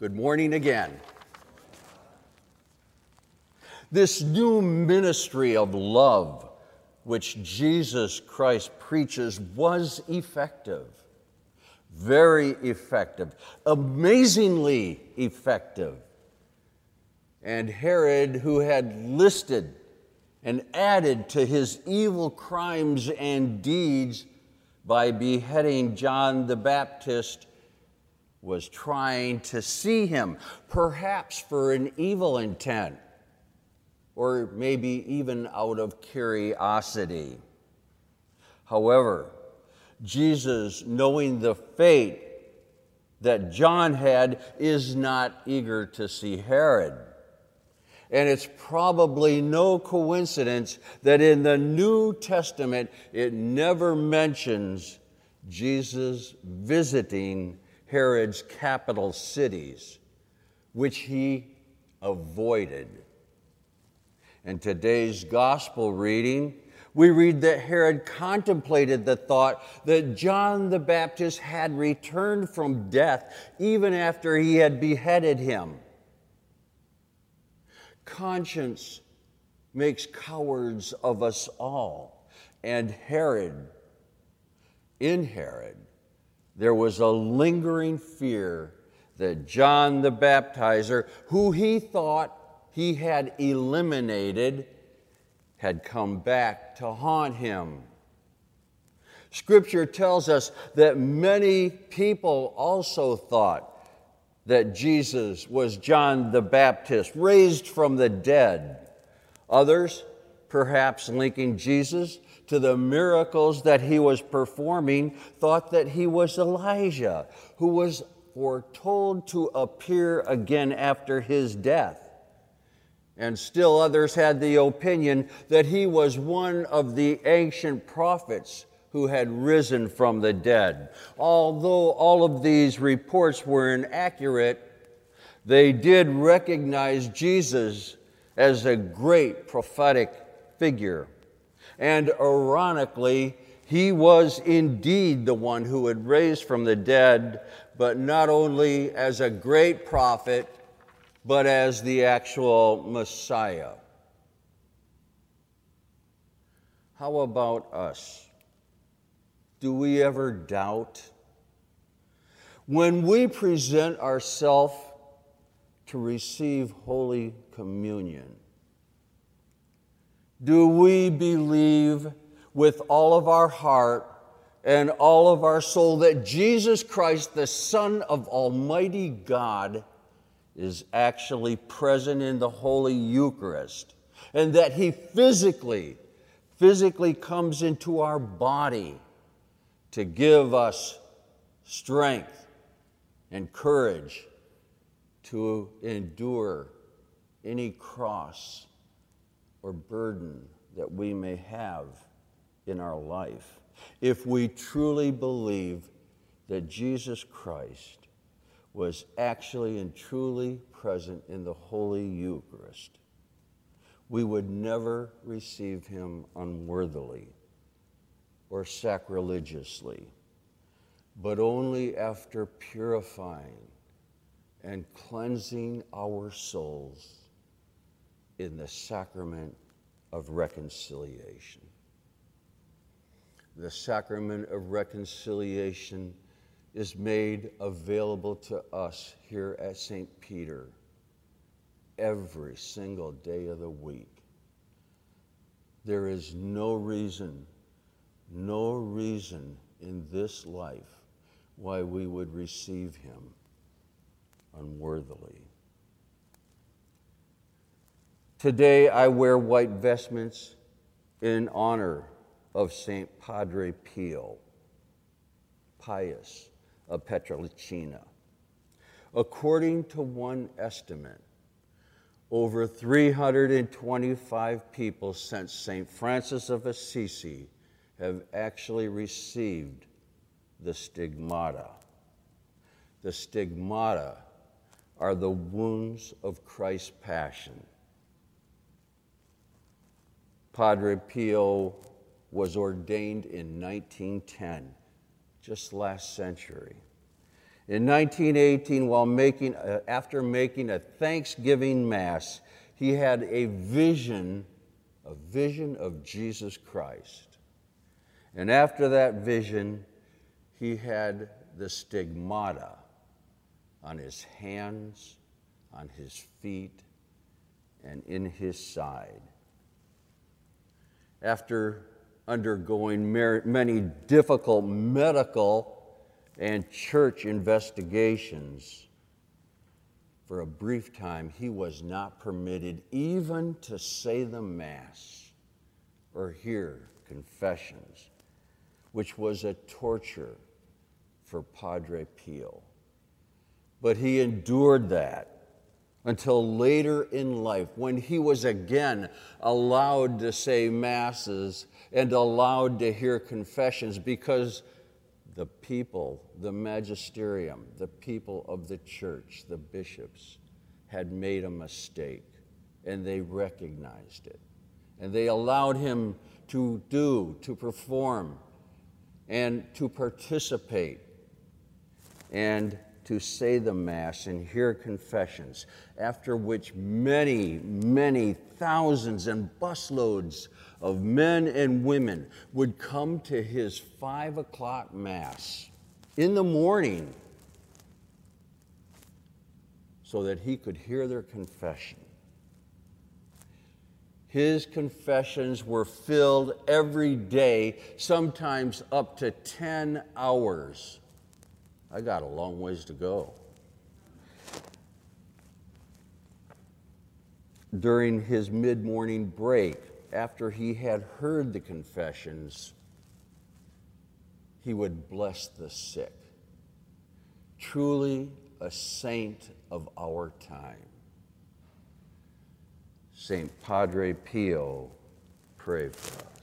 Good morning again. This new ministry of love, which Jesus Christ preaches, was effective. Very effective. Amazingly effective. And Herod, who had listed and added to his evil crimes and deeds by beheading John the Baptist, was trying to see him, perhaps for an evil intent or maybe even out of curiosity. However, Jesus, knowing the fate that John had, is not eager to see Herod. And it's probably no coincidence that in the New Testament it never mentions Jesus visiting Herod's capital cities, which he avoided. In today's gospel reading, we read that Herod contemplated the thought that John the Baptist had returned from death even after he had beheaded him. Conscience makes cowards of us all, and Herod, in Herod, there was a lingering fear that John the Baptizer, who he thought he had eliminated had come back to haunt him. Scripture tells us that many people also thought that Jesus was John the Baptist, raised from the dead. Others, perhaps linking Jesus to the miracles that he was performing, thought that he was Elijah, who was foretold to appear again after his death and still others had the opinion that he was one of the ancient prophets who had risen from the dead. Although all of these reports were inaccurate, they did recognize Jesus as a great prophetic figure. And ironically, he was indeed the one who had raised from the dead, but not only as a great prophet, but as the actual Messiah. How about us? Do we ever doubt? When we present ourselves to receive Holy Communion, do we believe with all of our heart and all of our soul that Jesus Christ, the Son of Almighty God, is actually present in the Holy Eucharist and that He physically, physically comes into our body to give us strength and courage to endure any cross or burden that we may have in our life. If we truly believe that Jesus Christ was actually and truly present in the Holy Eucharist, we would never receive him unworthily or sacrilegiously, but only after purifying and cleansing our souls in the sacrament of reconciliation. The sacrament of reconciliation is made available to us here at St. Peter every single day of the week. There is no reason, no reason in this life why we would receive him unworthily. Today I wear white vestments in honor of St. Padre Pio, pious, of Pietrelcina. According to one estimate, over 325 people since St. Francis of Assisi have actually received the stigmata. The stigmata are the wounds of Christ's passion. Padre Pio was ordained in 1910 just last century. In 1918, while making, uh, after making a Thanksgiving Mass, he had a vision, a vision of Jesus Christ. And after that vision, he had the stigmata on his hands, on his feet, and in his side. After undergoing many difficult medical and church investigations, for a brief time, he was not permitted even to say the Mass or hear confessions, which was a torture for Padre Pio. But he endured that until later in life when he was again allowed to say masses and allowed to hear confessions because the people, the magisterium, the people of the church, the bishops, had made a mistake and they recognized it. And they allowed him to do, to perform, and to participate. And to say the Mass and hear confessions, after which many, many thousands and busloads of men and women would come to his five o'clock Mass in the morning so that he could hear their confession. His confessions were filled every day, sometimes up to 10 hours. I got a long ways to go. During his mid morning break, after he had heard the confessions, he would bless the sick. Truly a saint of our time. Saint Padre Pio, pray for us.